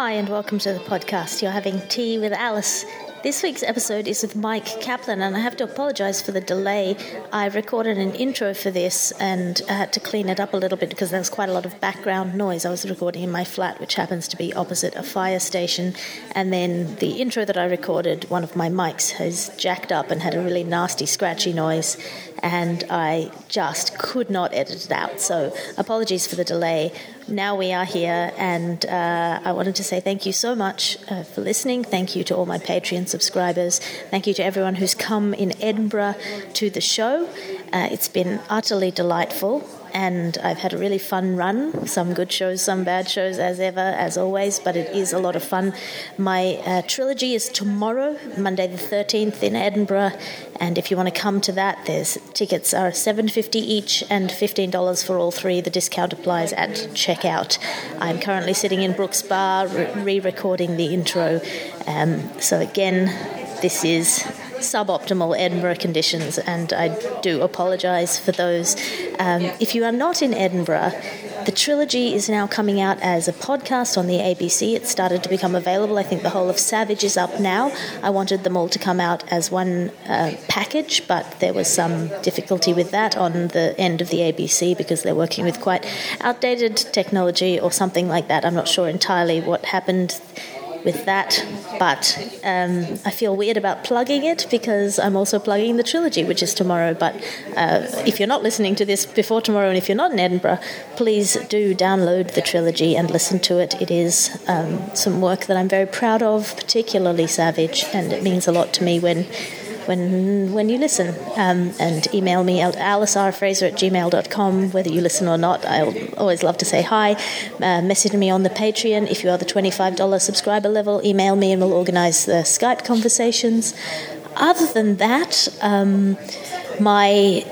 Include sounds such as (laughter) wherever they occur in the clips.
Hi, and welcome to the podcast. You're having tea with Alice. This week's episode is with Mike Kaplan, and I have to apologise for the delay. I recorded an intro for this and I had to clean it up a little bit because there was quite a lot of background noise. I was recording in my flat, which happens to be opposite a fire station, and then the intro that I recorded, one of my mics has jacked up and had a really nasty, scratchy noise, and I just could not edit it out. So, apologies for the delay now we are here, and uh, I wanted to say thank you so much uh, for listening. Thank you to all my Patreon subscribers. Thank you to everyone who's come in Edinburgh to the show. Uh, it's been utterly delightful and I've had a really fun run. Some good shows, some bad shows, as ever, as always, but it is a lot of fun. My uh, trilogy is tomorrow, Monday the 13th in Edinburgh, and if you want to come to that, there's tickets are seven fifty each and fifteen dollars for all three. The discount applies at checkout. I'm currently sitting in Brooks Bar, re-recording the intro. Um, so again, this is suboptimal Edinburgh conditions, and I do apologise for those. Um, if you are not in Edinburgh, the trilogy is now coming out as a podcast on the ABC. It started to become available. I think the whole of Savage is up now. I wanted them all to come out as one uh, package, but there was some difficulty with that on the end of the ABC because they're working with quite outdated technology or something like that. I'm not sure entirely what happened with that. But um, I feel weird about plugging it because I'm also plugging the trilogy, which is tomorrow. But uh, if you're not listening to this before tomorrow and if you're not in Edinburgh, please do download the trilogy and listen to it. It is um, some work that I'm very proud of, particularly Savage, and it means a lot to me when when when you listen. Um, and email me at alicerfraser at gmail.com, whether you listen or not. I'll always love to say hi. Uh, message me on the Patreon. If you are the $25 subscriber level, email me and we'll organise the Skype conversations. Other than that, um, my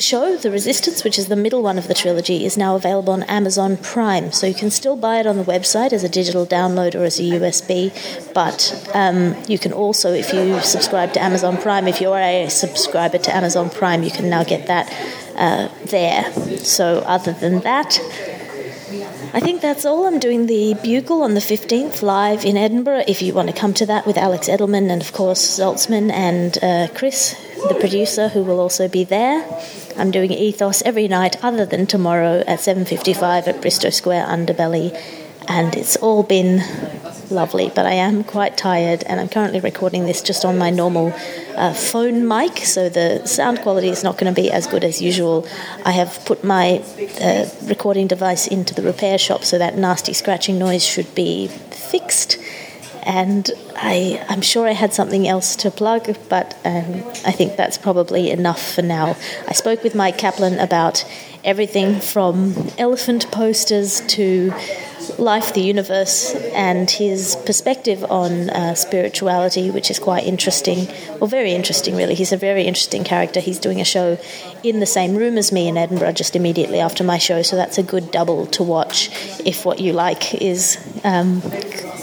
show, The Resistance, which is the middle one of the trilogy, is now available on Amazon Prime. So you can still buy it on the website as a digital download or as a USB. But um, you can also, if you subscribe to Amazon Prime, if you're a subscriber to Amazon Prime, you can now get that uh, there. So other than that, I think that's all. I'm doing the Bugle on the 15th live in Edinburgh. If you want to come to that with Alex Edelman and, of course, Zaltzman and uh, Chris, the producer, who will also be there. I'm doing Ethos every night other than tomorrow at 7.55 at Bristo Square Underbelly. And it's all been lovely, but I am quite tired, and I'm currently recording this just on my normal uh, phone mic, so the sound quality is not going to be as good as usual. I have put my uh, recording device into the repair shop, so that nasty scratching noise should be fixed and I, I'm sure I had something else to plug, but um, I think that's probably enough for now. I spoke with Mike Kaplan about everything from elephant posters to life, the universe, and his perspective on uh, spirituality, which is quite interesting, or very interesting, really. He's a very interesting character. He's doing a show in the same room as me in Edinburgh just immediately after my show, so that's a good double to watch if what you like is um,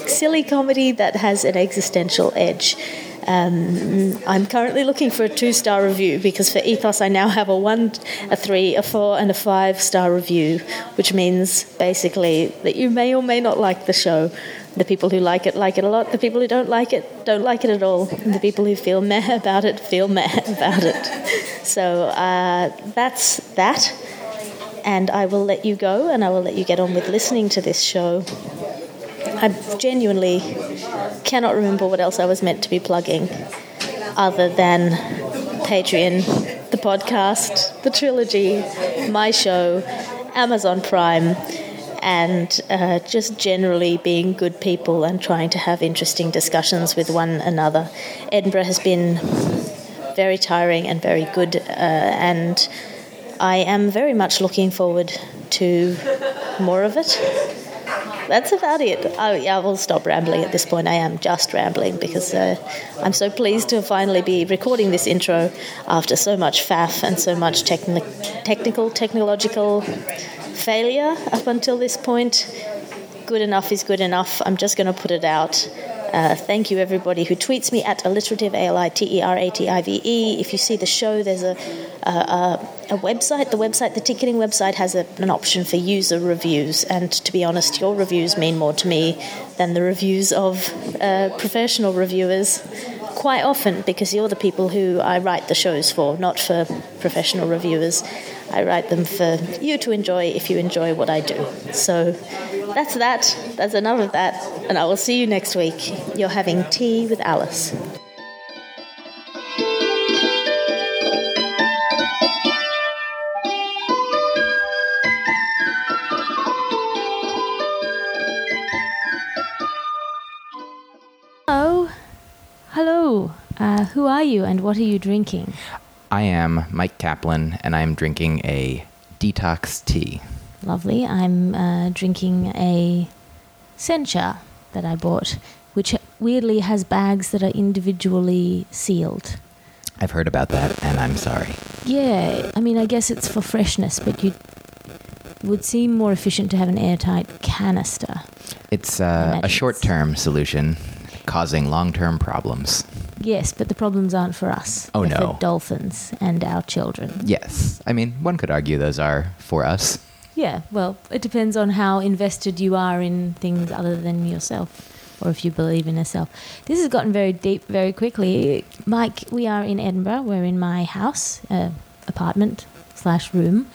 silly comedy that has an existential edge. Um, I'm currently looking for a two star review because for Ethos I now have a one, a three, a four, and a five star review, which means basically that you may or may not like the show. The people who like it like it a lot. The people who don't like it don't like it at all. The people who feel (laughs) meh about it feel meh (laughs) about it. So uh, that's that. And I will let you go and I will let you get on with listening to this show. I genuinely cannot remember what else I was meant to be plugging other than Patreon, the podcast, the trilogy, my show, Amazon Prime, and uh, just generally being good people and trying to have interesting discussions with one another. Edinburgh has been very tiring and very good, uh, and I am very much looking forward to more of it that's about it. Yeah, I will stop rambling at this point. I am just rambling because uh, I'm so pleased to finally be recording this intro after so much faff and so much techni- technical, technological failure up until this point. Good enough is good enough. I'm just going to put it out. Uh, thank you, everybody who tweets me at alliterative, A L I T E R A T I V E. If you see the show, there's a, a, a a website. The website, the ticketing website, has a, an option for user reviews, and to be honest, your reviews mean more to me than the reviews of uh, professional reviewers. Quite often, because you're the people who I write the shows for, not for professional reviewers. I write them for you to enjoy if you enjoy what I do. So that's that. That's enough of that. And I will see you next week. You're having tea with Alice. Who are you and what are you drinking? I am Mike Kaplan, and I'm drinking a detox tea. Lovely. I'm uh, drinking a Sencha that I bought, which weirdly has bags that are individually sealed. I've heard about that, and I'm sorry. Yeah, I mean, I guess it's for freshness, but you would seem more efficient to have an airtight canister. It's uh, a short term solution causing long term problems. Yes, but the problems aren't for us. Oh, They're no. For dolphins and our children. Yes. I mean, one could argue those are for us. Yeah, well, it depends on how invested you are in things other than yourself, or if you believe in yourself. This has gotten very deep very quickly. Mike, we are in Edinburgh. We're in my house, uh, apartment slash room,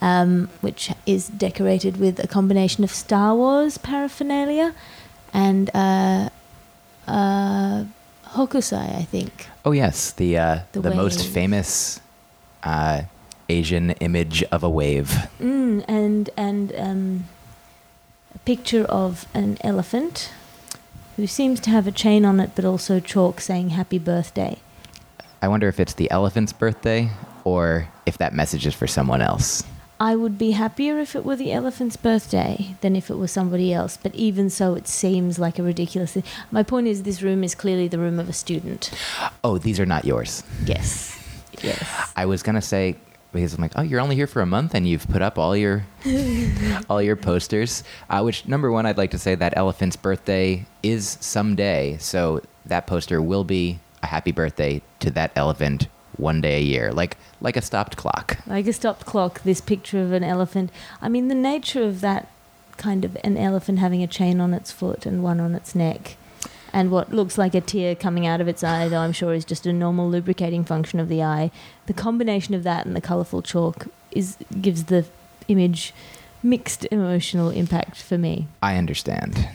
um, which is decorated with a combination of Star Wars paraphernalia and uh, uh, Hokusai, I think. Oh, yes. The, uh, The the, most famous uh, Asian image of a wave. Mm, and and um, a picture of an elephant who seems to have a chain on it, but also chalk saying "Happy Birthday." I wonder if it's the elephant's birthday or if that message is for someone else. I would be happier if it were the elephant's birthday than if it were somebody else. But even so, it seems like a ridiculous thing. My point is, this room is clearly the room of a student. Oh, these are not yours. Yes, (laughs) yes. I was gonna say because I'm like, oh, you're only here for a month and you've put up all your (laughs) all your posters. Uh, which number one, I'd like to say that elephant's birthday is someday, so that poster will be a happy birthday to that elephant one day a year, like like a stopped clock. Like a stopped clock, this picture of an elephant. I mean, the nature of that kind of an elephant having a chain on its foot and one on its neck, and what looks like a tear coming out of its eye, though I'm sure is just a normal lubricating function of the eye. The combination of that and the colourful chalk is gives the image mixed emotional impact for me. I understand.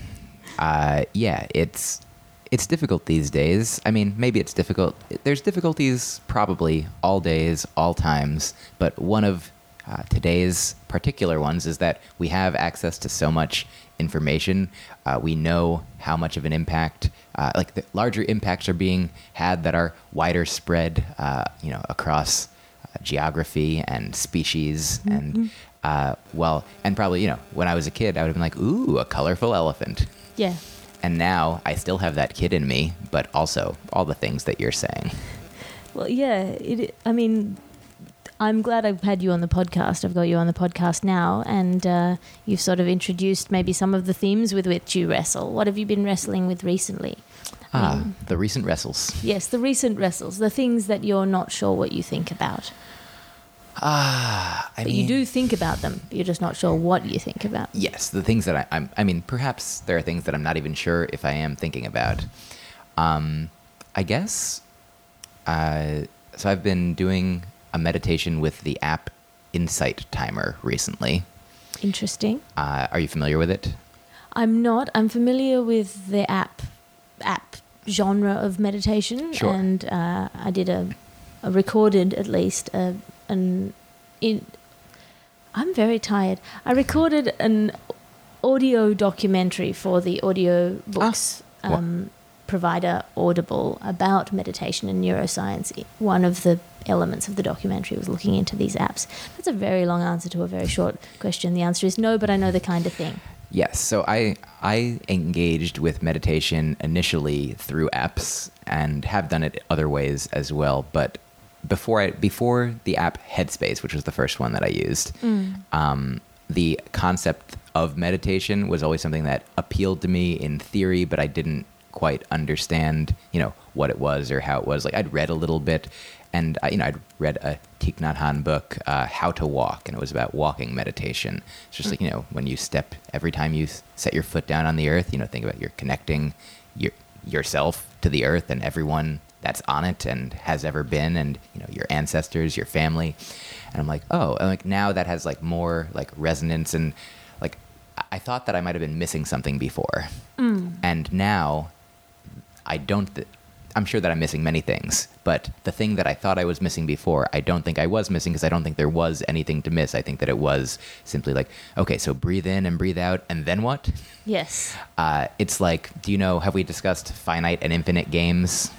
Uh, yeah, it's it's difficult these days. I mean, maybe it's difficult. There's difficulties probably all days, all times. But one of uh, today's particular ones is that we have access to so much information. Uh, we know how much of an impact, uh, like the larger impacts, are being had that are wider spread, uh, you know, across uh, geography and species and. Uh, well, and probably, you know, when I was a kid, I would have been like, ooh, a colorful elephant. Yeah. And now I still have that kid in me, but also all the things that you're saying. Well, yeah. It. I mean, I'm glad I've had you on the podcast. I've got you on the podcast now, and uh, you've sort of introduced maybe some of the themes with which you wrestle. What have you been wrestling with recently? Ah, the recent wrestles. Yes, the recent wrestles, the things that you're not sure what you think about. Ah, I But mean, you do think about them. You're just not sure what you think about. Yes, the things that I, I'm. I mean, perhaps there are things that I'm not even sure if I am thinking about. Um, I guess. Uh, so I've been doing a meditation with the app Insight Timer recently. Interesting. Uh, are you familiar with it? I'm not. I'm familiar with the app app genre of meditation, Sure. and uh, I did a, a recorded at least a, an in. I'm very tired. I recorded an audio documentary for the audio books wha- um, provider Audible about meditation and neuroscience. One of the elements of the documentary was looking into these apps. That's a very long answer to a very short question. The answer is no, but I know the kind of thing. Yes. So I I engaged with meditation initially through apps and have done it other ways as well. But before I before the app Headspace, which was the first one that I used, um, the concept of meditation was always something that appealed to me in theory, but I didn't quite understand, you know, what it was or how it was. Like I'd read a little bit, and I, you know, I'd read a Thich Nhat Hanh book, uh, How to Walk, and it was about walking meditation. It's just like you know, when you step, every time you set your foot down on the earth, you know, think about you're connecting your yourself to the earth and everyone that's on it and has ever been, and you know, your ancestors, your family. And I'm like, oh, and like now that has like more like resonance and like I- thought that I might have been missing something before, and now I don't. Th- I'm sure that I'm missing many things, but the thing that I thought I was missing before, I don't think I was missing because I don't think there was anything to miss. I think that it was simply like, okay, so breathe in and breathe out, and then what? Yes. Uh, it's like, do you know? Have we discussed finite and infinite games?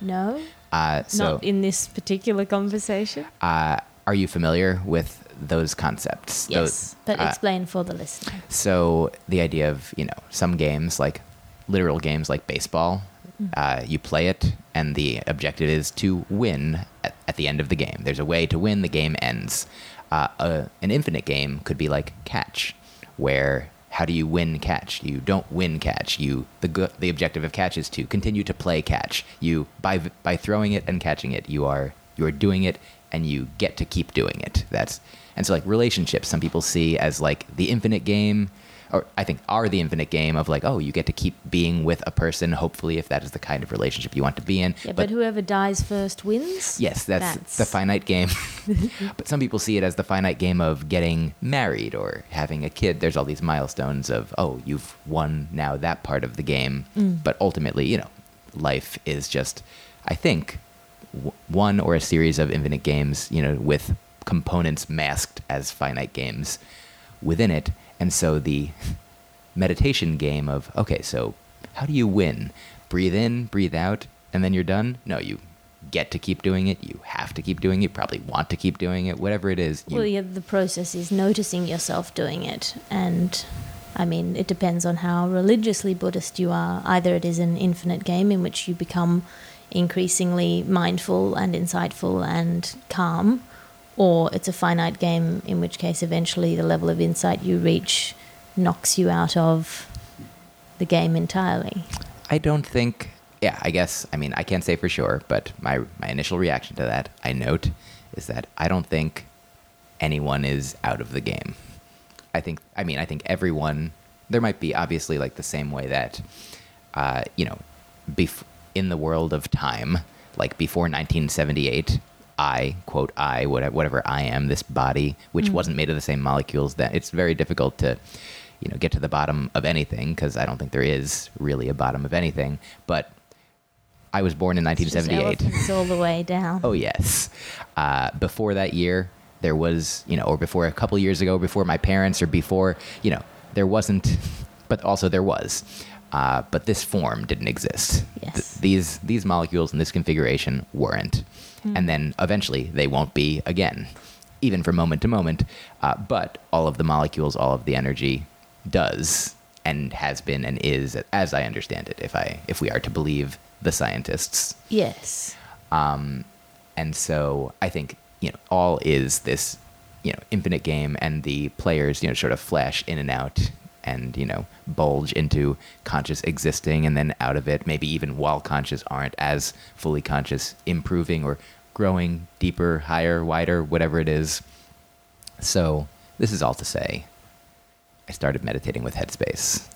No. Uh, so, Not in this particular conversation. uh, are you familiar with those concepts? Yes. Those- but uh, explain for the listener. So the idea of you know some games like literal games like baseball, uh, you play it, and the objective is to win at, at the end of the game. There's a way to win. The game ends. Uh, a, an infinite game could be like catch, where how do you win catch? You don't win catch. You the the objective of catch is to continue to play catch. You by by throwing it and catching it, you are you are doing it, and you get to keep doing it. That's and so like relationships, some people see as like the infinite game, or I think are the infinite game of like, oh, you get to keep being with a person, hopefully, if that is the kind of relationship you want to be in. Yeah, but, whoever dies first wins. Yes, that's, That's- the finite game. (laughs) (laughs) but some people see it as the finite game of getting married or having a kid. There's all these milestones of, oh, you've won now that part of the game. Mm. But ultimately, you know, life is just, I think, w- one or a series of infinite games, you know, with components masked as finite games within it. And so the meditation game of okay, so how do you win? Breathe in, breathe out, and then you're done? No, you get to keep doing it. You have to keep doing it. You probably want to keep doing it. Whatever it is, Well, yeah, the process is noticing yourself doing it. And I mean, it depends on how religiously Buddhist you are. Either it is an infinite game in which you become increasingly mindful and insightful and calm, or it's a finite game, in which case eventually the level of insight you reach knocks you out of the game entirely. I don't think. Yeah, I guess. I mean, I can't say for sure, but my my initial reaction to that, I note, is that I don't think anyone is out of the game. I think. I mean, I think everyone. There might be obviously like the same way that, uh, you know, bef- in the world of time, like before 1978, I quote I whatever, whatever I am, this body, which wasn't made of the same molecules. That it's very difficult to, you know, get to the bottom of anything because I don't think there is really a bottom of anything. But I was born in It's just 1978. elephants all the way down. (laughs) Oh yes. Uh, before that year, there was you know, or before a couple years ago, before my parents, or before you know, there wasn't, (laughs) but also there was. Uh, but this form didn't exist. Yes. these these molecules in this configuration weren't, and then eventually they won't be again, even from moment to moment. Uh, but all of the molecules, all of the energy, does and has been and is, as I understand it, if I if we are to believe the scientists. Yes. Um, and so I think you know all is this you know infinite game, and the players you know sort of flash in and out, and you know bulge into conscious existing, and then out of it, maybe even while conscious aren't as fully conscious, improving or growing deeper, higher, wider, whatever it is. So this is all to say, I started meditating with Headspace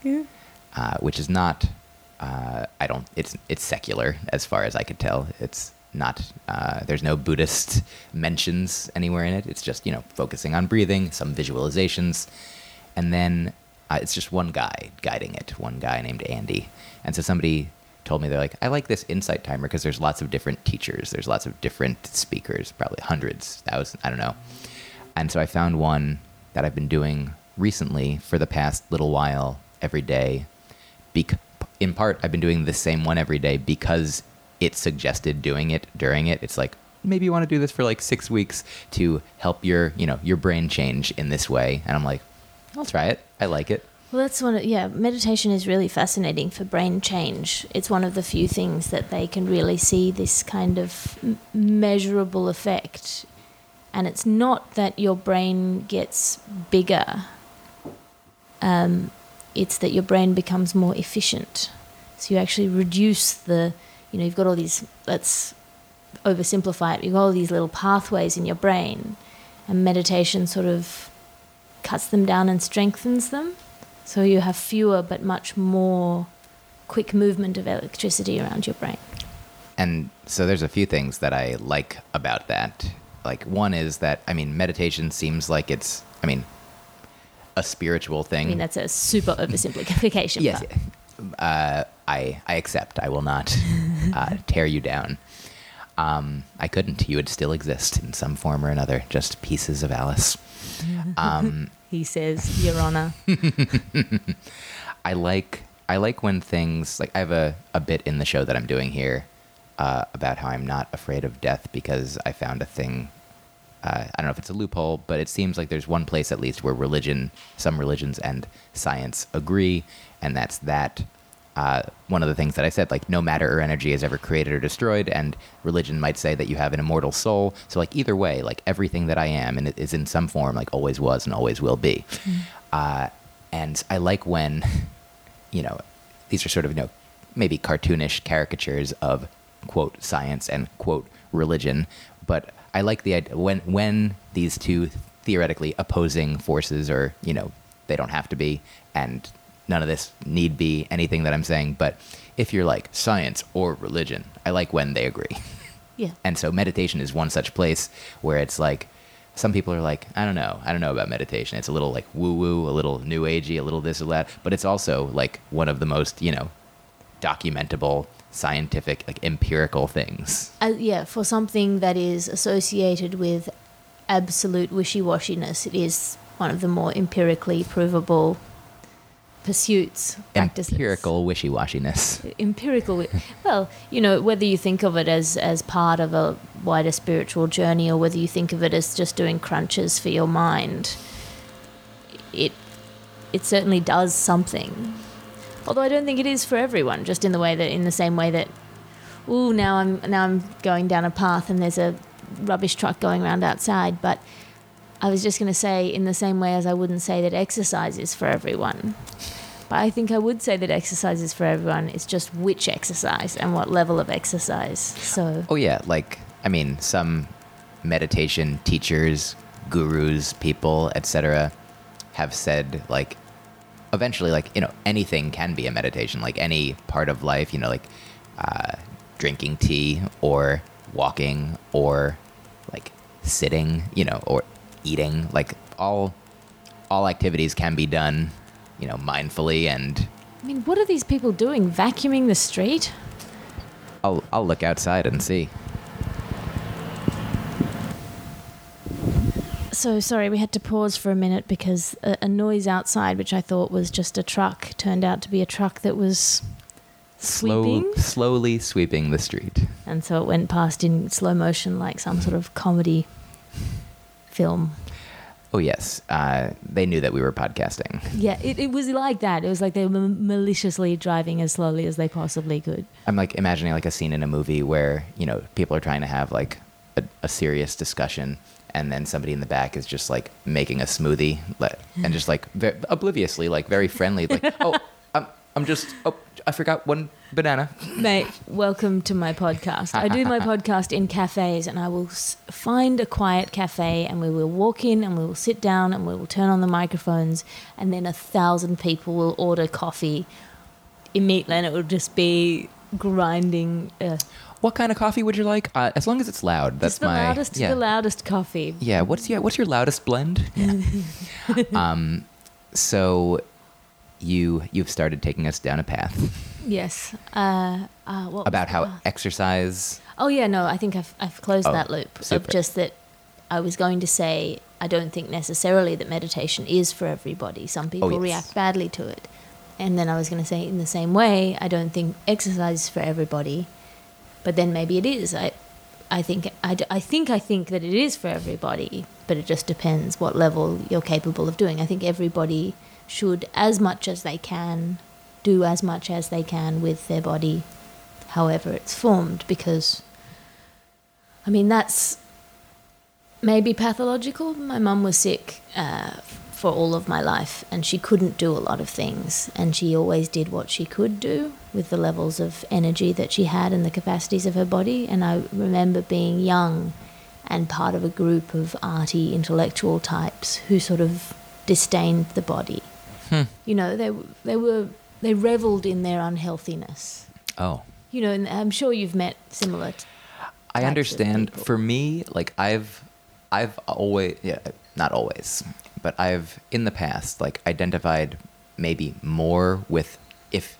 uh, which is not. Uh, I don't. It's it's secular as far as I could tell. It's not. Uh, there's no Buddhist mentions anywhere in it. It's just you know focusing on breathing, some visualizations, and then it's just one guy guiding it. One guy named Andy. And so somebody told me they're like, I like this insight timer because there's lots of different teachers. There's lots of different speakers, probably hundreds, thousands. I don't know. And so I found one that I've been doing recently for the past little while every day. Bec- in part, I've been doing the same one every day because it suggested doing it during it. It's like maybe you want to do this for like six weeks to help your you know your brain change in this way. And I'm like, I'll try it. I like it. Well, that's one. Of, yeah, meditation is really fascinating for brain change. It's one of the few things that they can really see this kind of measurable effect. And it's not that your brain gets bigger. Um, it's that your brain becomes more efficient. So you actually reduce the, you know, you've got all these. Let's oversimplify it, you've got all these little pathways in your brain, and meditation sort of cuts them down and strengthens them. So you have fewer but much more quick movement of electricity around your brain. And so there's a few things that I like about that. Like one is that I mean meditation seems like it's I mean a spiritual thing. I mean, that's a super oversimplification. yes. Uh, I I accept. I will not uh, tear you down. Um, I couldn't. You would still exist in some form or another. Just pieces of Alice. (laughs) Um, He says, Your Honor. (laughs) I like I like when things like I have a, a bit in the show that I'm doing here uh, about how I'm not afraid of death because I found a thing. Uh, I don't know if it's a loophole, but it seems like there's one place at least where religion, some religions and science agree, and that's that. Uh, one of the things that I said, like no matter or energy is ever created or destroyed, and religion might say that you have an immortal soul. So like either way, like everything that I am and it is in some form, like always was and always will be. Uh, and I like when (laughs) you know, these are sort of, you know, maybe cartoonish caricatures of quote science and quote religion, but I like the idea when when these two theoretically opposing forces are, you know, they don't have to be and none of this need be anything that I'm saying, but if you're like science or religion, I like when they agree. (laughs) Yeah. And so meditation is one such place where it's like some people are like, I don't know, I don't know about meditation. It's a little like woo woo, a little new agey, a little this or that, but it's also like one of the most, you know, documentable, scientific, like empirical things. Uh, yeah, for something that is associated with absolute wishy washiness, it is one of the more empirically provable pursuits, practices. Empirical wishy washiness. empirical well you know whether you think of it as as part of a wider spiritual journey or whether you think of it as just doing crunches for your mind it it certainly does something although i don't think it is for everyone just in the way that in the same way that ooh now i'm now i'm going down a path and there's a rubbish truck going around outside but i was just going to say in the same way as i wouldn't say that exercise is for everyone but I think I would say that exercise is for everyone. It's just which exercise and what level of exercise. So, Oh yeah, like I mean, some meditation teachers, gurus, people, etc., have said like eventually, like you know, anything can be a meditation. Like any part of life, you know, like uh, drinking tea or walking or like sitting, you know, or eating. Like all all activities can be done, you know, mindfully and. I mean, what are these people doing? Vacuuming the street? I'll I'll look outside and see. So, sorry, we had to pause for a minute because a, a noise outside, which I thought was just a truck, turned out to be a truck that was sweeping. Slow, slowly sweeping the street. And so it went past in slow motion like some sort of comedy film. Oh yes, uh, they knew that we were podcasting. Yeah, it, it was like that. It was like they were maliciously driving as slowly as they possibly could. I'm like imagining like a scene in a movie where you know people are trying to have like a, a serious discussion, and then somebody in the back is just like making a smoothie, and just like ve- obliviously, like very friendly, like (laughs) oh, I'm I'm just oh I forgot one banana. Mate, welcome to my podcast. I do my (laughs) podcast in cafes, and I will find a quiet cafe, and we will walk in, and we will sit down, and we will turn on the microphones, and then a thousand people will order coffee immediately, and it will just be grinding. Uh, What kind of coffee would you like? Uh, as long as it's loud. That's the my loudest, yeah. the loudest coffee. Yeah. What's your What's your loudest blend? Yeah. (laughs) um, so you you've started taking us down a path Yes. Uh, uh, what about how path? exercise. Oh yeah, no, I think I've I've closed Oh, that loop super. of just that. I was going to say I don't think necessarily that meditation is for everybody. Some people Oh, yes. react badly to it, and then I was going to say in the same way I don't think exercise is for everybody, but then maybe it is. I I think I, I think I think that it is for everybody, but it just depends what level you're capable of doing. I think everybody should, as much as they can, do as much as they can with their body, however it's formed, because I mean that's maybe pathological. My mum was sick uh, for all of my life, and she couldn't do a lot of things, and she always did what she could do with the levels of energy that she had and the capacities of her body. And I remember being young and part of a group of arty intellectual types who sort of disdained the body. Hmm. You know, they they were they reveled in their unhealthiness. Oh. You know, and I'm sure you've met similar. T- I understand. For me, like I've, I've always, yeah, not always, but I've in the past like identified maybe more with if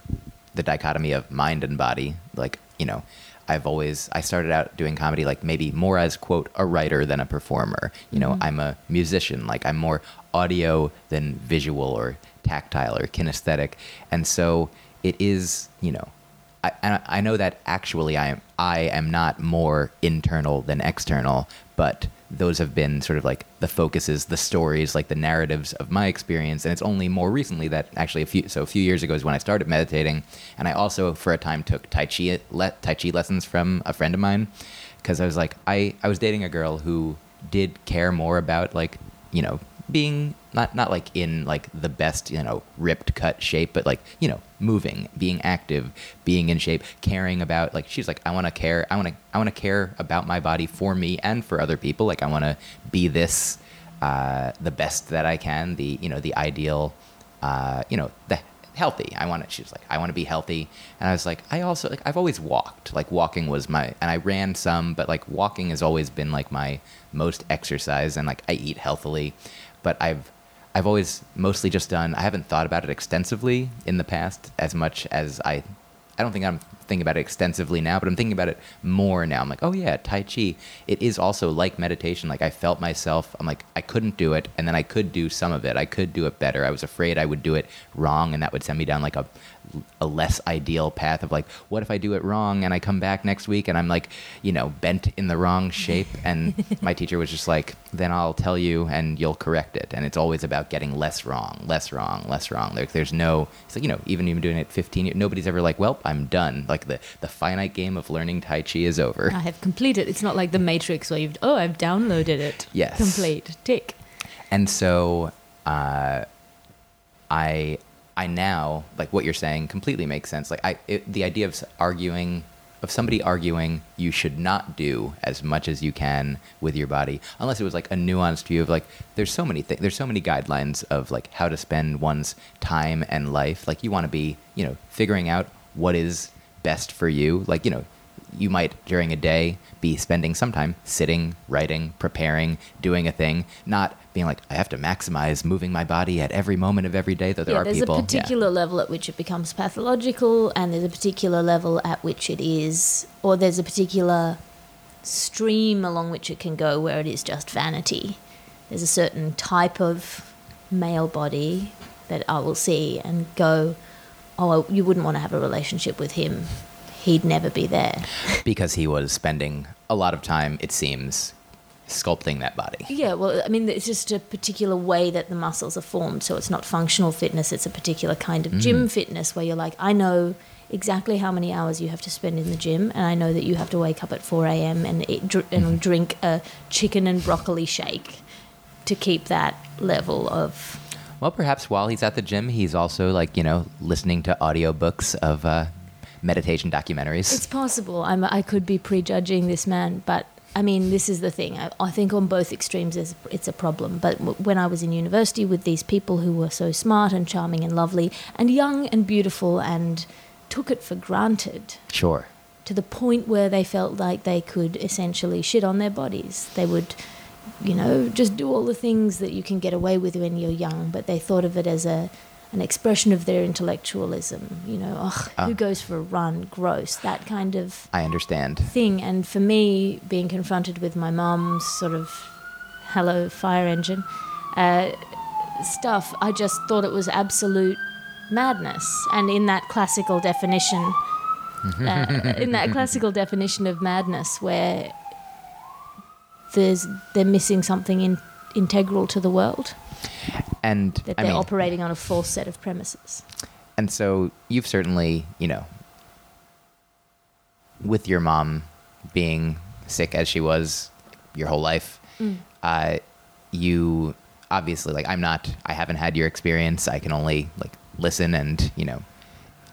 the dichotomy of mind and body. Like you know, I've always I started out doing comedy like maybe more as quote a writer than a performer. You know, mm-hmm. I'm a musician. Like I'm more audio than visual or tactile or kinesthetic, and so it is. You know, I, I know that actually I am I am not more internal than external, but those have been sort of like the focuses, the stories, like the narratives of my experience. And it's only more recently that actually a few so a few years ago is when I started meditating, and I also for a time took tai chi le, tai chi lessons from a friend of mine because I was like I I was dating a girl who did care more about like you know being not not like in like the best you know ripped cut shape but like you know moving being active being in shape caring about like she's like i want to care i want to i want to care about my body for me and for other people. Like i want to be this uh, the best that i can the you know the ideal uh, you know the healthy. I want to she was like i want to be healthy. And i was like i also like i've always walked. Like walking was my and i ran some but like walking has always been like my most exercise and like i eat healthily but i've i've always mostly just done i haven't thought about it extensively in the past as much as i i don't think i'm thinking about it extensively now but i'm thinking about it more now. I'm like oh yeah tai chi. It is also like meditation. Like i felt myself i'm like i couldn't do it and then i could do some of it. I could do it better. I was afraid i would do it wrong and that would send me down like a a less ideal path of like what if i do it wrong and i come back next week and i'm like you know bent in the wrong shape (laughs) and my teacher was just like then i'll tell you and you'll correct it and it's always about getting less wrong less wrong less wrong like there's no it's like you know even even doing it 15 years nobody's ever like well i'm done like the the finite game of learning tai chi is over I have completed. It's not like the Matrix where you've oh I've downloaded it. Yes. Complete. Tick. And so uh, I I now like what you're saying completely makes sense. Like I it, the idea of arguing of somebody arguing you should not do as much as you can with your body unless it was like a nuanced view of like there's so many things there's so many guidelines of like how to spend one's time and life like you want to be you know figuring out what is best for you like you know you might during a day be spending some time sitting, writing, preparing, doing a thing, not being like I have to maximize moving my body at every moment of every day. Though there yeah, are there's people, a particular level at which it becomes pathological, and there's a particular level at which it is, or there's a particular stream along which it can go where it is just vanity. There's a certain type of male body that I will see and go, oh, you wouldn't want to have a relationship with him. He'd never be there. (laughs) because he was spending a lot of time, it seems, sculpting that body. Yeah, well, I mean, it's just a particular way that the muscles are formed. So it's not functional fitness, it's a particular kind of gym fitness where you're like, I know exactly how many hours you have to spend in the gym, and I know that you have to wake up at 4 a.m. and, eat, dr- and drink a chicken and broccoli shake to keep that level of. Well, perhaps while he's at the gym, he's also like you know listening to audiobooks of uh, meditation documentaries. It's possible. I'm, I could be prejudging this man, but I mean, this is the thing. I, I think on both extremes there's, it's a problem. But w- when I was in university with these people who were so smart and charming and lovely and young and beautiful and took it for granted sure. to the point where they felt like they could essentially shit on their bodies. They would, you know, just do all the things that you can get away with when you're young, but they thought of it as a an expression of their intellectualism. You know, ugh, Ah. who goes for a run? Gross. That kind of I understand. thing. And for me, being confronted with my mum's sort of hello fire engine uh, stuff, I just thought it was absolute madness. And in that classical definition, uh, in that classical (laughs) definition of madness, where there's they're missing something in, integral to the world, And that I they're mean, operating on a false set of premises. And so you've certainly, you know, with your mom being sick as she was your whole life, uh, you obviously like I'm not I haven't had your experience. I can only like listen and you know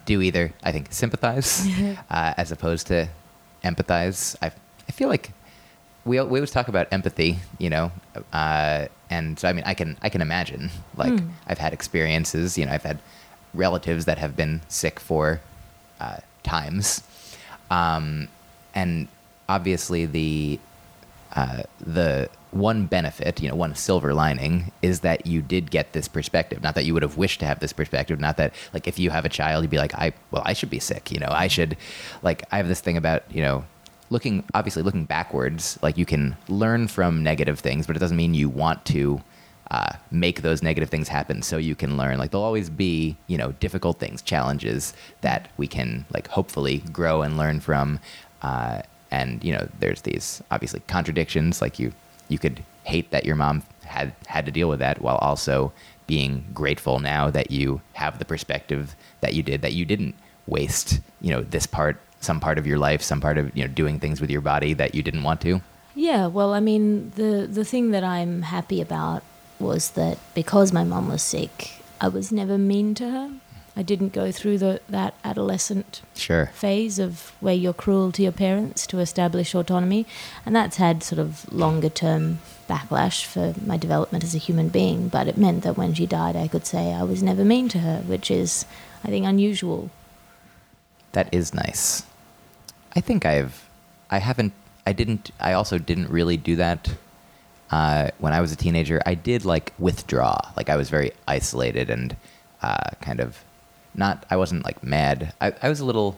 do either. I think sympathize (laughs) uh, as opposed to empathize. I I feel like we we always talk about empathy, you know, uh, and so I mean I can I can imagine like I've had experiences. You know, I've had relatives that have been sick for uh, times, um, and obviously the uh, the one benefit, you know, one silver lining is that you did get this perspective. Not that you would have wished to have this perspective. Not that, like, if you have a child, you'd be like, I, well, I should be sick. You know, I should, like, I have this thing about, you know, looking, obviously looking backwards, like, you can learn from negative things, but it doesn't mean you want to uh, make those negative things happen so you can learn. Like, there'll always be, you know, difficult things, challenges that we can, like, hopefully grow and learn from. Uh, and you know there's these obviously contradictions like you you could hate that your mom had had to deal with that while also being grateful now that you have the perspective that you did that you didn't waste you know this part some part of your life some part of you know doing things with your body that you didn't want to Yeah, well, I mean, the the thing that I'm happy about was that because my mom was sick, I was never mean to her. I didn't go through the that adolescent sure phase of where you're cruel to your parents to establish autonomy, and that's had sort of longer term backlash for my development as a human being. But it meant that when she died, I could say I was never mean to her, which is, I think, unusual. that is nice i think i've i haven't i didn't i also didn't really do that uh, when i was a teenager. I did like withdraw. Like i was very isolated and uh, kind of not i wasn't like mad. I, I was a little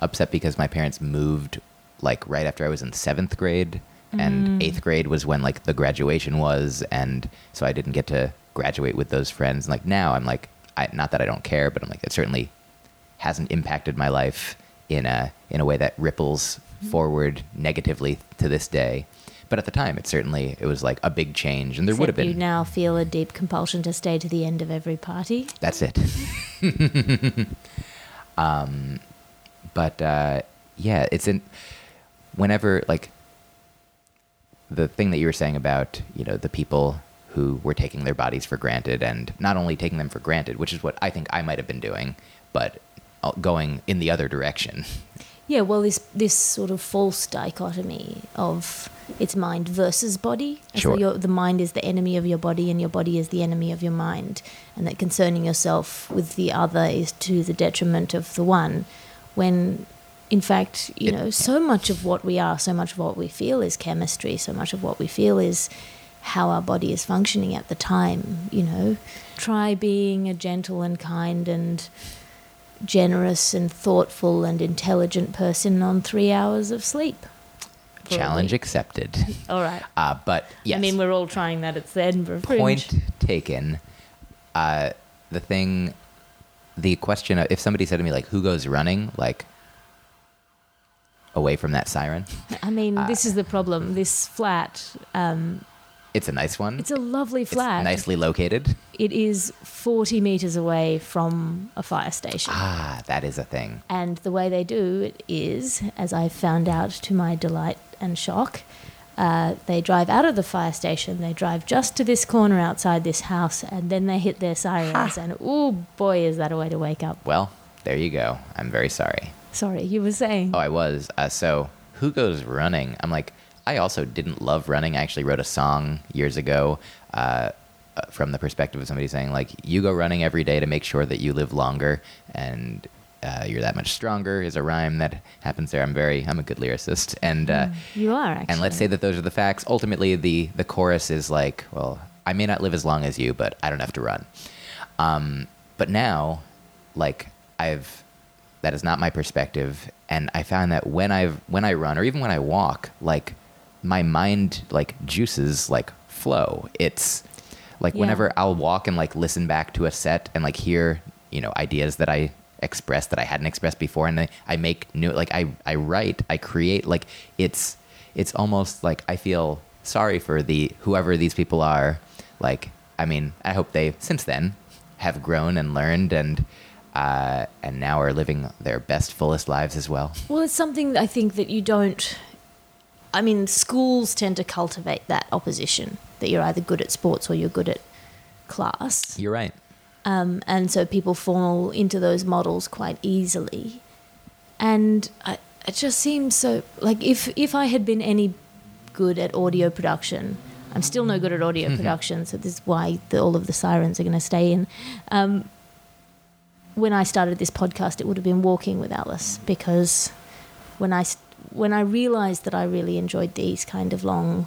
upset because my parents moved like right after i was in seventh grade and eighth grade was when like the graduation was and so i didn't get to graduate with those friends. Like now i'm like I, not that i don't care but i'm like it certainly hasn't impacted my life in a in a way that ripples forward negatively to this day. But at the time, it certainly it was like a big change, and there would have been. You now feel a deep compulsion to stay to the end of every party. That's it. (laughs) um, but uh, yeah, it's in whenever like the thing that you were saying about you know the people who were taking their bodies for granted and not only taking them for granted, which is what I think I might have been doing, but going in the other direction. Yeah, well, this this sort of false dichotomy of it's mind versus body. Sure. though your, the mind is the enemy of your body, and your body is the enemy of your mind, and that concerning yourself with the other is to the detriment of the one. When, in fact, you It- know, so much of what we are, so much of what we feel is chemistry. So much of what we feel is how our body is functioning at the time. You know, try being a gentle and kind and generous and thoughtful and intelligent person on three hours of sleep. Challenge accepted. (laughs) All right. Uh, but yes, I mean, we're all trying that at the Edinburgh Fringe. point taken. Uh, the thing, the question: of, if somebody said to me like, "Who goes running?" like away from that siren, I mean, Uh, this is the problem. This flat, um, it's a nice one. it's a lovely It's flat. nicely located. It is 40 metres away from a fire station. Ah, that is a thing. And the way they do it is, as I found out to my delight and shock, uh, they drive out of the fire station, they drive just to this corner outside this house, and then they hit their sirens. And oh boy, is that a way to wake up. Well, there you go. I'm very sorry. Sorry, you were saying. Oh, I was. Uh, so, who goes running? I'm like, I also didn't love running. I actually wrote a song years ago uh, uh, from the perspective of somebody saying, like, you go running every day to make sure that you live longer and uh, you're that much stronger is a rhyme that happens there. I'm very, I'm a good lyricist. And, uh, You are, actually. and let's say that those are the facts. Ultimately, the, the chorus is like, well, I may not live as long as you, but I don't have to run. Um, but now, like, I've that is not my perspective, and I found that when I've when I run or even when I walk, like my mind like juices like flow. It's like Yeah. whenever I'll walk and like listen back to a set and like hear you know ideas that I expressed that I hadn't expressed before, and I, I make new like I I write, I create like it's it's almost like I feel sorry for the whoever these people are. Like I mean, I hope they since then have grown and learned and uh, and now are living their best, fullest lives as well. Well, it's something I think that you don't. I mean, schools tend to cultivate that opposition. that you're either good at sports or you're good at class. You're right. Um, and so people fall into those models quite easily. And I, it just seems so like if if I had been any good at audio production, I'm still no good at audio production. So this is why the, all of the sirens are going to stay in. Um, when I started this podcast, it would have been walking with Alice because when I when I realized that I really enjoyed these kind of long,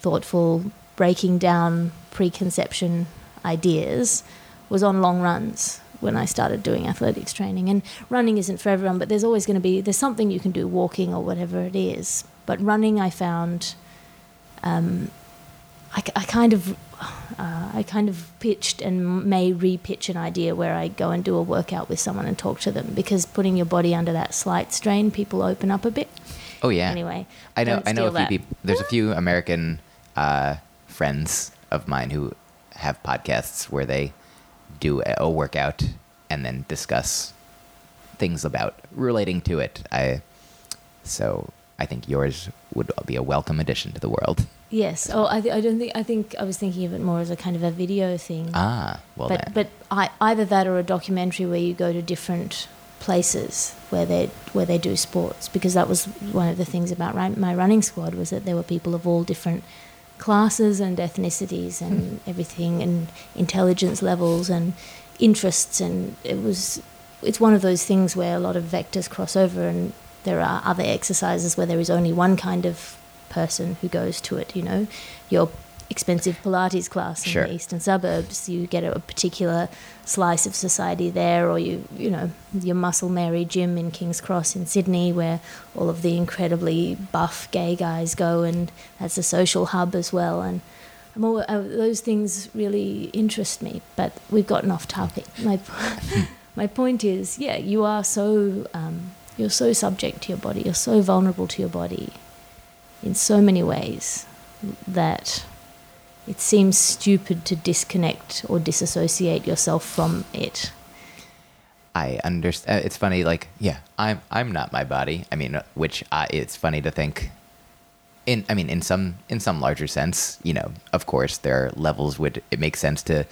thoughtful, breaking down preconception ideas was on long runs when I started doing athletics training. And running isn't for everyone, but there's always going to be there's something you can do walking or whatever it is. But running, I found, um, I, I kind of. Uh, I kind of pitched and may re-pitch an idea where I go and do a workout with someone and talk to them because putting your body under that slight strain, people open up a bit. Oh yeah. Anyway, I know. I know a few that. people. There's a few American uh, friends of mine who have podcasts where they do a, a workout and then discuss things about relating to it. I so I think yours would be a welcome addition to the world. Yes. Oh, I, th- I don't think. I think I was thinking of it more as a kind of a video thing. Ah, well but then. but I, either that or a documentary where you go to different places where they where they do sports because that was one of the things about ri- my running squad was that there were people of all different classes and ethnicities and everything and intelligence levels and interests and it was it's one of those things where a lot of vectors cross over and there are other exercises where there is only one kind of person who goes to it you know your expensive pilates class in Sure. the eastern suburbs you get a particular slice of society there or you you know your muscle mary gym in king's cross in sydney where all of the incredibly buff gay guys go and that's a social hub as well and I'm all, uh, those things really interest me but we've gotten off topic my (laughs) my point is yeah you are so um, you're so subject to your body you're so vulnerable to your body in so many ways that it seems stupid to disconnect or disassociate yourself from it. I understand. It's funny, like, yeah, I'm I'm not my body. I mean, uh, which I, it's funny to think. In I mean, in some in some larger sense, you know, of course, there are levels would it makes sense to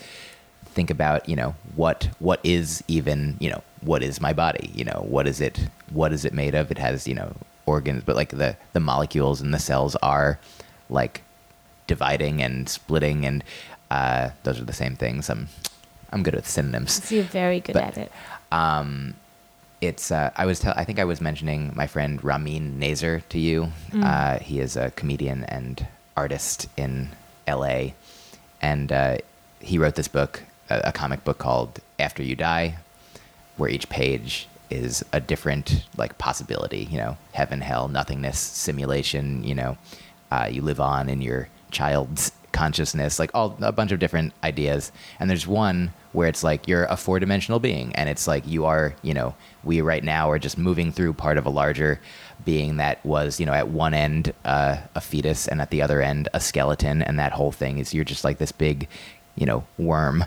think about, you know, what what is even, you know, what is my body? You know, what is it? What is it made of? It has, you know, organs, but like the the molecules and the cells are like dividing and splitting, and uh, those are the same things. I'm I'm good with synonyms So you're very good But- at it. um, it's uh, I was tell- I think I was mentioning my friend Ramin Nazer to you. Uh, he is a comedian and artist in L.A. and uh, he wrote this book, a, a comic book called After You Die, where each page is a different like possibility. You know, heaven, hell, nothingness, simulation. You know, uh, you live on in your child's consciousness, like all a bunch of different ideas. And there's one where it's like you're a four dimensional being, and it's like you are, you know, we right now are just moving through part of a larger being that was, you know, at one end uh, a fetus and at the other end a skeleton, and that whole thing is you're just like this big, you know, worm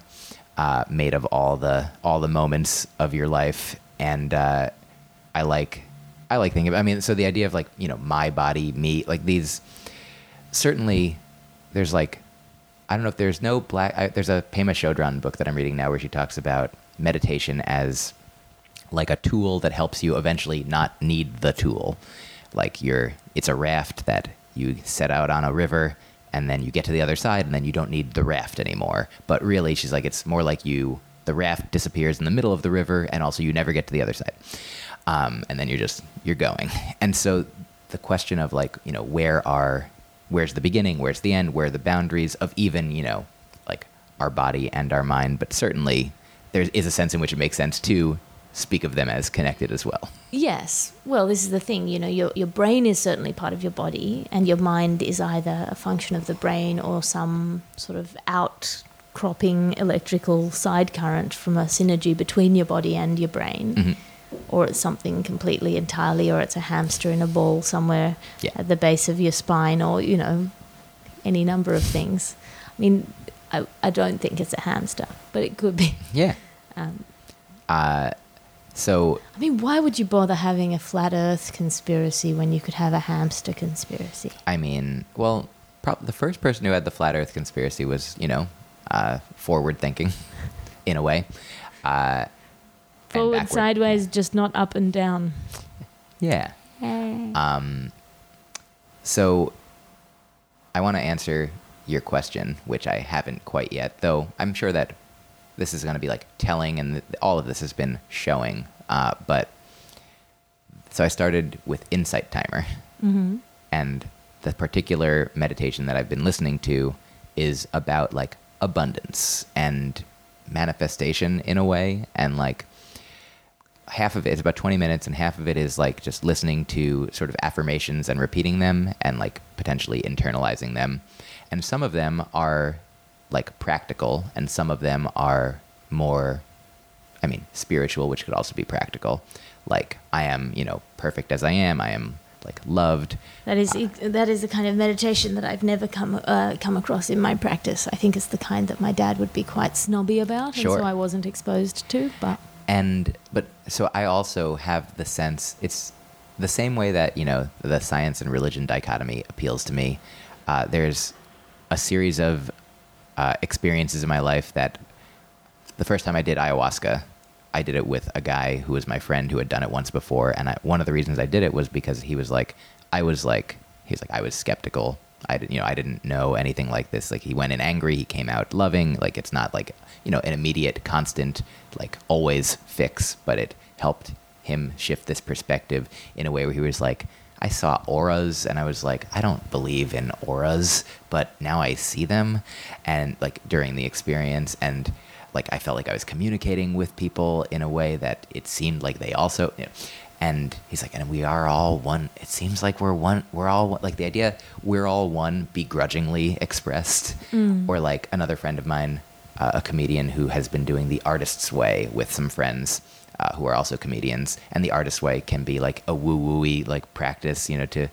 uh, made of all the all the moments of your life, and uh, I like I like thinking. About, I mean, so the idea of like you know my body, me, like these certainly there's like I don't know if there's no black. I, there's a Pema Chodron book that I'm reading now where she talks about meditation as like a tool that helps you eventually not need the tool. Like you're, it's a raft that you set out on a river and then you get to the other side and then you don't need the raft anymore. But really, she's like, it's more like you, the raft disappears in the middle of the river and also you never get to the other side. Um, and then you're just, you're going. (laughs) And so the question of like, you know, where are, where's the beginning, where's the end, where are the boundaries of even, you know, like our body and our mind, but certainly there is a sense in which it makes sense to speak of them as connected as well. Yes. Well, this is the thing, you know, your, your brain is certainly part of your body, and your mind is either a function of the brain or some sort of outcropping electrical side current from a synergy between your body and your brain. Mm-hmm. Or it's something completely entirely, or it's a hamster in a ball somewhere Yeah. at the base of your spine, or, you know, any number of things. I mean, I, I don't think it's a hamster, but it could be. Yeah. Um, Uh, so I mean, why would you bother having a flat Earth conspiracy when you could have a hamster conspiracy? I mean, well, prob- the first person who had the flat Earth conspiracy was, you know, uh, forward thinking, (laughs) in a way. Uh, Forward, sideways, just not up and down. Yeah. Um, so I want to answer your question, which I haven't quite yet, though I'm sure that this is going to be like telling, and th- all of this has been showing. Uh, but so I started with Insight Timer, and the particular meditation that I've been listening to is about like abundance and manifestation in a way, and like half of it is about 20 minutes and half of it is like just listening to sort of affirmations and repeating them and like potentially internalizing them. And some of them are like practical and some of them are more i mean spiritual which could also be practical. Like i am you know perfect as i am. I am like loved That is that is the kind of meditation that I've never come uh, come across in my practice. I think it's the kind that my dad would be quite snobby about, Sure. and so I wasn't exposed to. But and but so i also have the sense it's the same way that you know the science and religion dichotomy appeals to me uh, there's a series of uh, experiences in my life that the first time i did ayahuasca i did it with a guy who was my friend who had done it once before and I, one of the reasons i did it was because he was like i was like he's like i was skeptical I didn't, you know, I didn't know anything like this. Like he went in angry, he came out loving. Like it's not like you know an immediate, constant, like always fix, but it helped him shift this perspective in a way where he was like, I saw auras, and I was like, I don't believe in auras, but now I see them, and like during the experience, and like I felt like I was communicating with people in a way that it seemed like they also. You know, and he's like, and we are all one. It seems like we're one. We're all one. like the idea we're all one begrudgingly expressed, or like another friend of mine, uh, a comedian who has been doing the artist's way with some friends uh, who are also comedians, and the artist's way can be like a woo wooey like practice, you know, to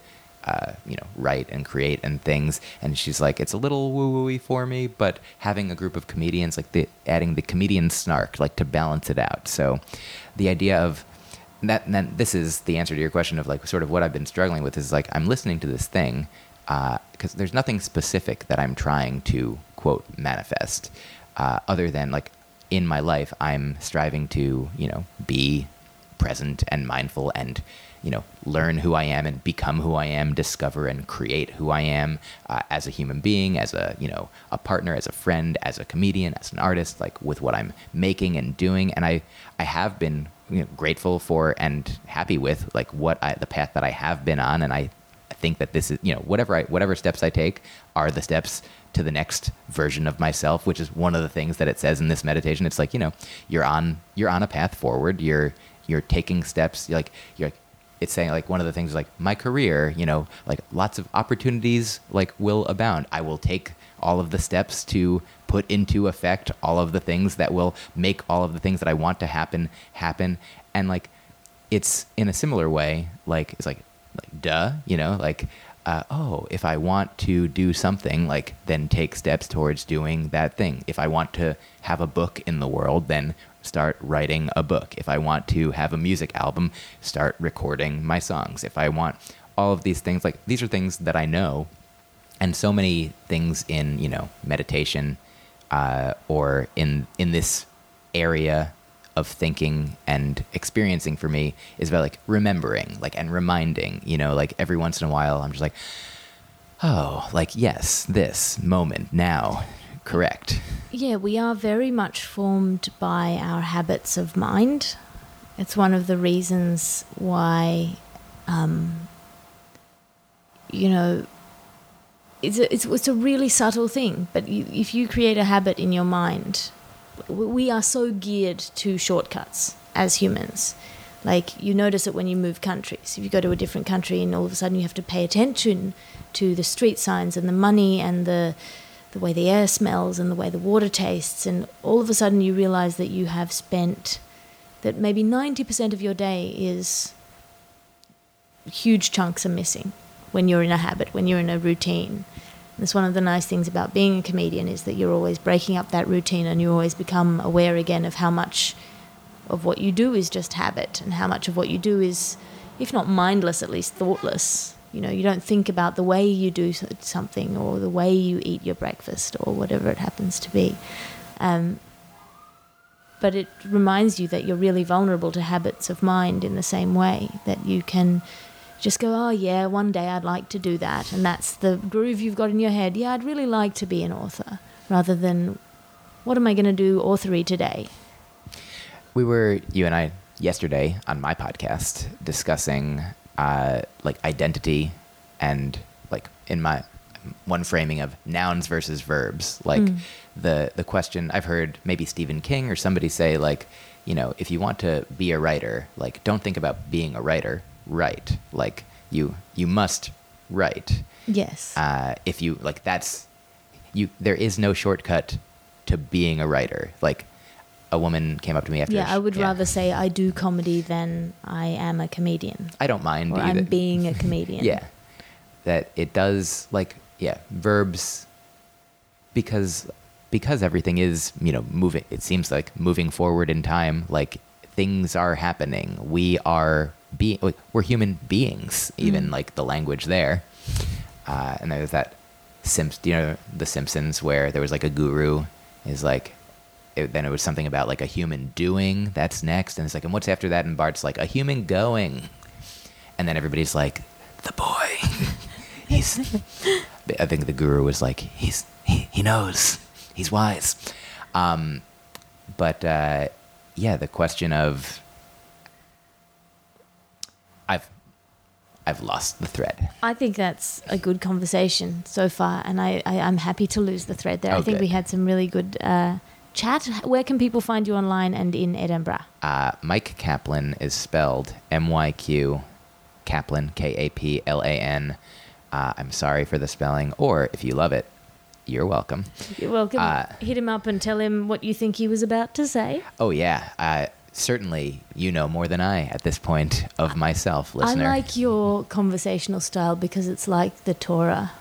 uh, you know write and create and things. And she's like, it's a little woo wooey for me, but having a group of comedians, like the adding the comedian snark, like to balance it out. So the idea of that then this is the answer to your question of like sort of what I've been struggling with is like I'm listening to this thing because there's nothing specific that I'm trying to quote manifest uh, other than like in my life I'm striving to you know be present and mindful and you know learn who I am and become who I am discover and create who I am uh, as a human being as a you know a partner as a friend as a comedian as an artist like with what I'm making and doing. And I I have been you know, grateful for and happy with like what I, the path that I have been on. And I think that this is you know whatever I whatever steps I take are the steps to the next version of myself which is one of the things that it says in this meditation. It's like you know you're on you're on a path forward. You're you're taking steps like you're it's saying like one of the things like my career you know like lots of opportunities like will abound. I will take all of the steps to put into effect all of the things that will make all of the things that i want to happen happen. And like it's in a similar way like it's like like duh you know like uh, oh if i want to do something like then take steps towards doing that thing. If i want to have a book in the world then start writing a book. If i want to have a music album start recording my songs. If i want all of these things like these are things that i know and so many things in you know meditation uh, or in in this area of thinking and experiencing for me is about like remembering like and reminding you know like every once in a while i'm just like oh like yes this moment now correct Yeah, we are very much formed by our habits of mind. It's one of the reasons why, um, you know, it's a, it's, it's a really subtle thing. But you, if you create a habit in your mind, we are so geared to shortcuts as humans. Like you notice it when you move countries. If you go to a different country and all of a sudden you have to pay attention to the street signs and the money and the the way the air smells and the way the water tastes and all of a sudden you realize that you have spent that maybe 90% of your day is huge chunks are missing when you're in a habit, when you're in a routine. And that's one of the nice things about being a comedian is that you're always breaking up that routine and you always become aware again of how much of what you do is just habit and how much of what you do is if not mindless at least thoughtless You know, you don't think about the way you do something or the way you eat your breakfast or whatever it happens to be. Um, but it reminds you that you're really vulnerable to habits of mind in the same way that you can just go, oh, yeah, one day I'd like to do that. And that's the groove you've got in your head. Yeah, I'd really like to be an author, rather than, what am I going to do authory today? We were, you and I, yesterday on my podcast discussing uh, like identity and like in my one framing of nouns versus verbs. Like the, the question I've heard maybe Stephen King or somebody say, like, you know, if you want to be a writer, like, don't think about being a writer, write. Like, you, you must write. Yes. uh, if you like that's you there is no shortcut to being a writer like a woman came up to me after yeah, I would rather say I do comedy than I am a comedian. i don't mind Or either I'm being a comedian. (laughs) yeah that it does like yeah verbs because because everything is you know moving it seems like moving forward in time like things are happening we are being we're human beings even Mm. like the language there uh, and there's that Simps, you know the Simpsons where there was like a guru is like it, then it was something about like a human doing that's next and it's like and what's after that? And Bart's like a human going. And then everybody's like the boy. (laughs) He's I think the guru was like he's he, he knows. He's wise. Um, but uh, yeah the question of I've I've lost the thread. I think that's a good conversation so far, and I, I, I'm happy to lose the thread there. I Oh, think good. we had some really good uh, chat. Where can people find you online and in Edinburgh? Uh, Myq Kaplan is spelled M Y Q Kaplan K A P L A N. Uh, I'm sorry for the spelling, or if you love it, you're welcome. You're welcome. Uh, Hit him up and tell him what you think he was about to say. Oh yeah, uh, certainly you know more than I at this point of myself, listener. I like your conversational style because it's like the Torah,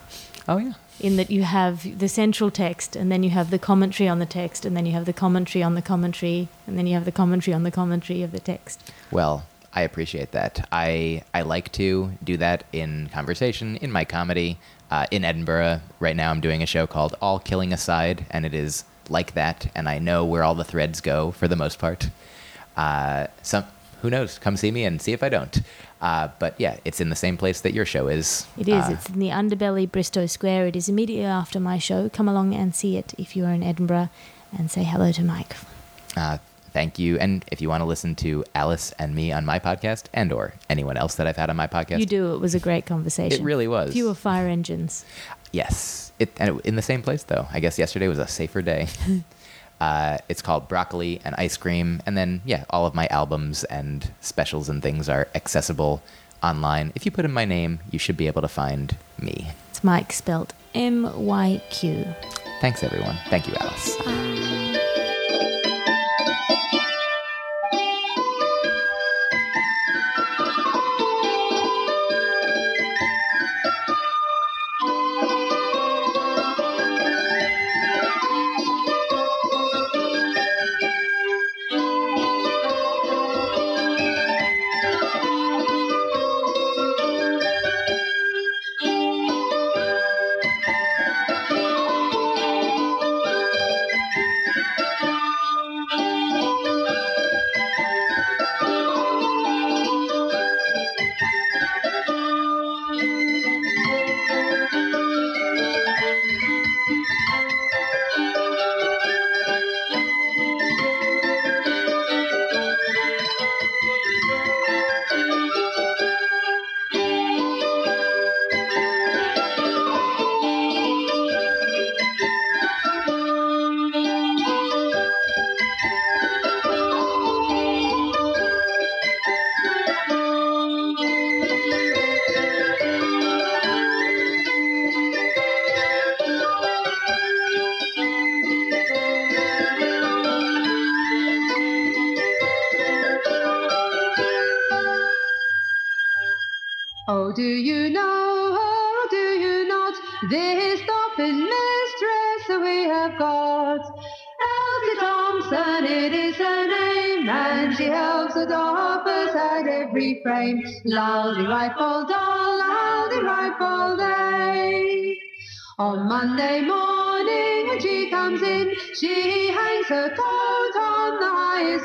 oh yeah, in that you have the central text, and then you have the commentary on the text, and then you have the commentary on the commentary, and then you have the commentary on the commentary of the text. Well, I appreciate that. I I like to do that in conversation, in my comedy. Uh, in Edinburgh, right now, I'm doing a show called All Killing Aside, and it is like that. And I know where all the threads go for the most part. Uh, some who knows? Come see me and see if I don't. Uh, but yeah, it's in the same place that your show is. It is. Uh, it's in the Underbelly, Bristo Square. It is immediately after my show. Come along and see it if you are in Edinburgh, and say hello to Myq. Uh, thank you. And if you want to listen to Alice and me on my podcast, and or anyone else that I've had on my podcast, You do. It was a great conversation. It really was. Fewer fire engines. Yes, it, and it, in the same place though. I guess yesterday was a safer day. (laughs) uh, it's called Broccoli and Ice Cream, and then yeah, all of my albums and specials and things are accessible online. If you put in my name, you should be able to find me. It's Myq spelt M Y Q. Thanks everyone. Thank you, Alice. Oh,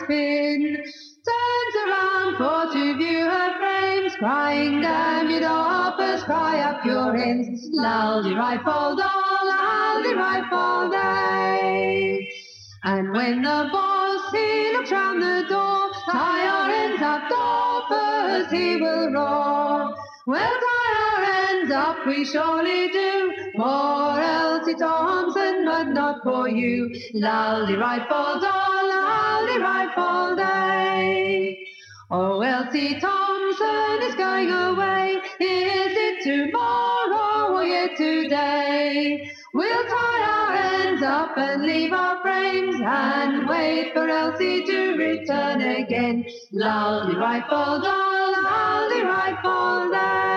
the highest pin. Turns around for to view her frames, crying, damn you doffers, cry up your ends. Laldy rightful doll, laldy rightful day. And when the boss he looks round the door, tie our ends up, doffers, he will roar. Well, tie our ends up, we surely do, for Elsie Thompson, but not for you. Laldy rightful doll, laldy rightful day. Oh, Elsie Thompson is going away. Is it tomorrow or yet today? We'll tie our ends up and leave our frames and wait for Elsie to return again. Laldy rightful doll, laldy rightful day.